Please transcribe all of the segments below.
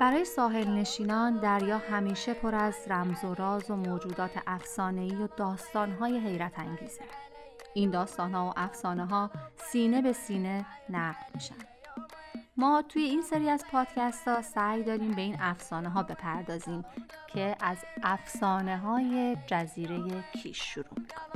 برای ساحل نشینان دریا همیشه پر از رمز و راز و موجودات افسانه‌ای و داستانهای حیرت انگیزه. این داستانها و افسانه ها سینه به سینه نقل میشن. ما توی این سری از پادکست ها سعی داریم به این افسانه ها بپردازیم که از افسانه های جزیره کیش شروع می‌کنیم.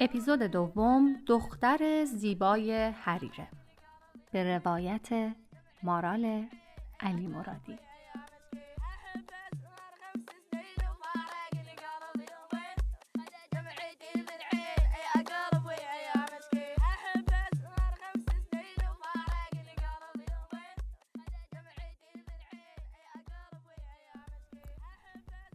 اپیزود دوم دختر زیبای حریره. به روایت مارال علی مرادی.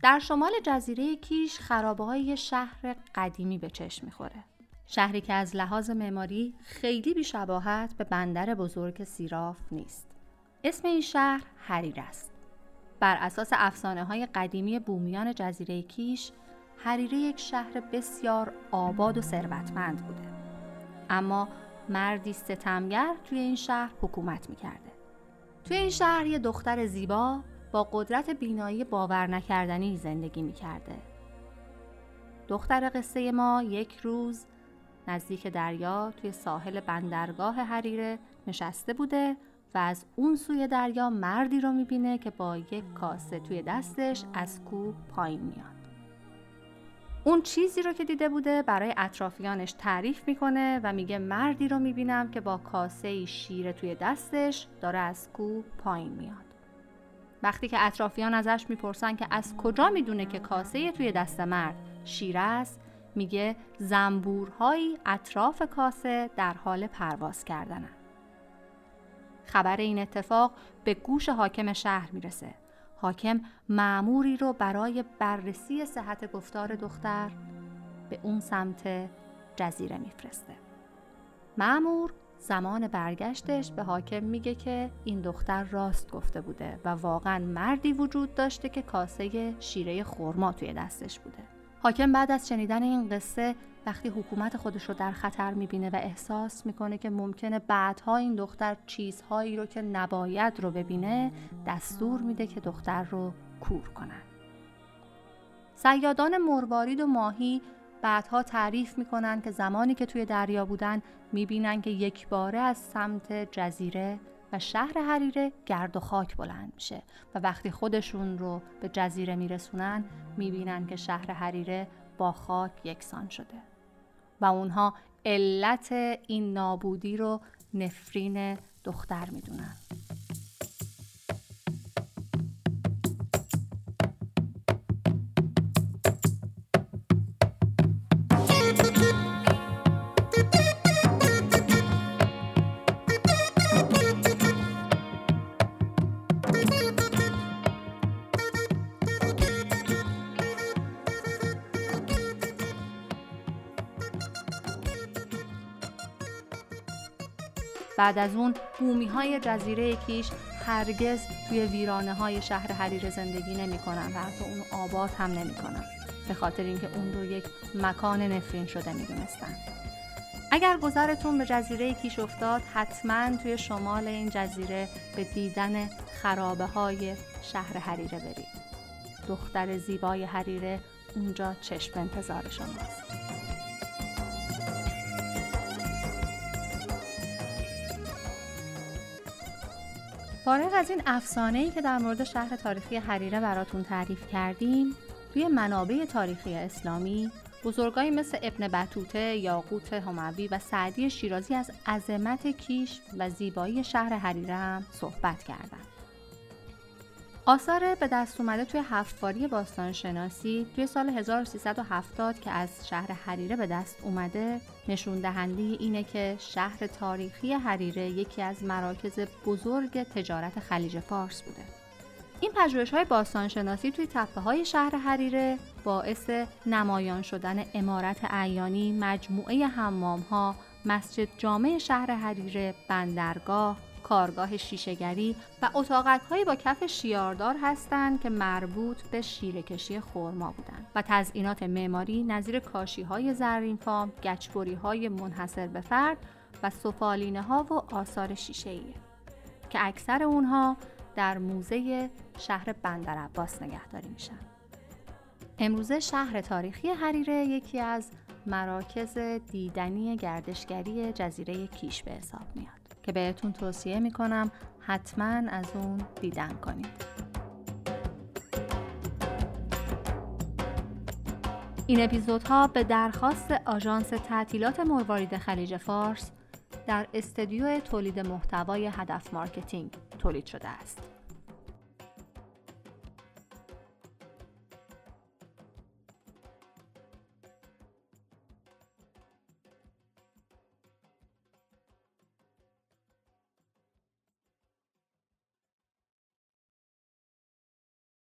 در شمال جزیره کیش خرابه های شهر قدیمی به چشم می‌خوره. شهری که از لحاظ معماری خیلی بیشباهت به بندر بزرگ سیراف نیست. اسم این شهر حریر است. بر اساس افسانه های قدیمی بومیان جزیره کیش، حریره یک شهر بسیار آباد و ثروتمند بوده. اما مردی ستمگر توی این شهر حکومت می‌کرده. توی این شهر یه دختر زیبا با قدرت بینایی باور نکردنی زندگی می کرده. دختر قصه ما یک روز نزدیک دریا توی ساحل بندرگاه حریره نشسته بوده و از اون سوی دریا مردی رو می‌بینه که با یک کاسه توی دستش از کوه پایین میاد. اون چیزی رو که دیده بوده برای اطرافیانش تعریف می‌کنه و میگه مردی رو می‌بینم که با کاسه شیر توی دستش داره از کوه پایین میاد. وقتی که اطرافیان ازش می‌پرسن که از کجا می‌دونه که کاسه توی دست مرد؟ شیر است. میگه زنبورهایی اطراف کاسه در حال پرواز کردنن. خبر این اتفاق به گوش حاکم شهر می‌رسه. حاکم معموری رو برای بررسی صحت گفتار دختر به اون سمت جزیره میفرسته. معمور زمان برگشتش به حاکم میگه که این دختر راست گفته بوده و واقعا مردی وجود داشته که کاسه شیره خورما توی دستش بوده. حاکم بعد از شنیدن این قصه وقتی حکومت خودش رو در خطر می‌بینه و احساس می‌کنه که ممکنه بعدها این دختر چیزهایی رو که نباید رو ببینه دستور میده که دختر رو کور کنن. سیادان مروارید و ماهی بعدها تعریف می‌کنن که زمانی که توی دریا بودن می‌بینن که یک باره از سمت جزیره و شهر حریره گرد و خاک بلند میشه و وقتی خودشون رو به جزیره میرسونن می‌بینن که شهر حریره با خاک یکسان شده و اونها علت این نابودی رو نفرین دختر می‌دونن. بعد از اون بومی های جزیره کیش هرگز توی ویرانه های شهر حریر زندگی نمی کنن و حتی اون آباد هم نمی کنن. به خاطر اینکه اون رو یک مکان نفرین شده می دونستن. اگر گذرتون به جزیره کیش افتاد حتما توی شمال این جزیره به دیدن خرابه های شهر حریره برید. دختر زیبای حریره اونجا چشم انتظار شماست. فارغ از این افسانه ای که در مورد شهر تاریخی حریره براتون تعریف کردیم توی منابع تاریخی اسلامی بزرگایی مثل ابن بطوته، یاقوت هموی و سعدی شیرازی از عظمت کیش و زیبایی شهر حریره هم صحبت کردند. آثار به دست اومده توی هفتواری باستانشناسی توی سال 1370 که از شهر حریره به دست اومده نشون دهنده اینه که شهر تاریخی حریره یکی از مراکز بزرگ تجارت خلیج فارس بوده. این پژوهش های باستانشناسی توی تپه های شهر حریره باعث نمایان شدن امارت اعیانی، مجموعه حمام ها، مسجد جامع شهر حریره، بندرگاه، کارگاه شیشهگری و اتاقک با کف شیاردار هستند که مربوط به شیرکشی خورما بودند و تزئینات معماری نظیر کاشی های زرین فام، گچبری های منحصر به فرد و سفالینه ها و آثار شیشه که اکثر اونها در موزه شهر بندر عباس نگهداری میشن. امروزه شهر تاریخی حریره یکی از مراکز دیدنی گردشگری جزیره کیش به حساب میاد که بهتون توصیه می‌کنم حتما از اون دیدن کنید این اپیزودها به درخواست آژانس تعطیلات مروارید خلیج فارس در استدیو تولید محتوای هدف مارکتینگ تولید شده است.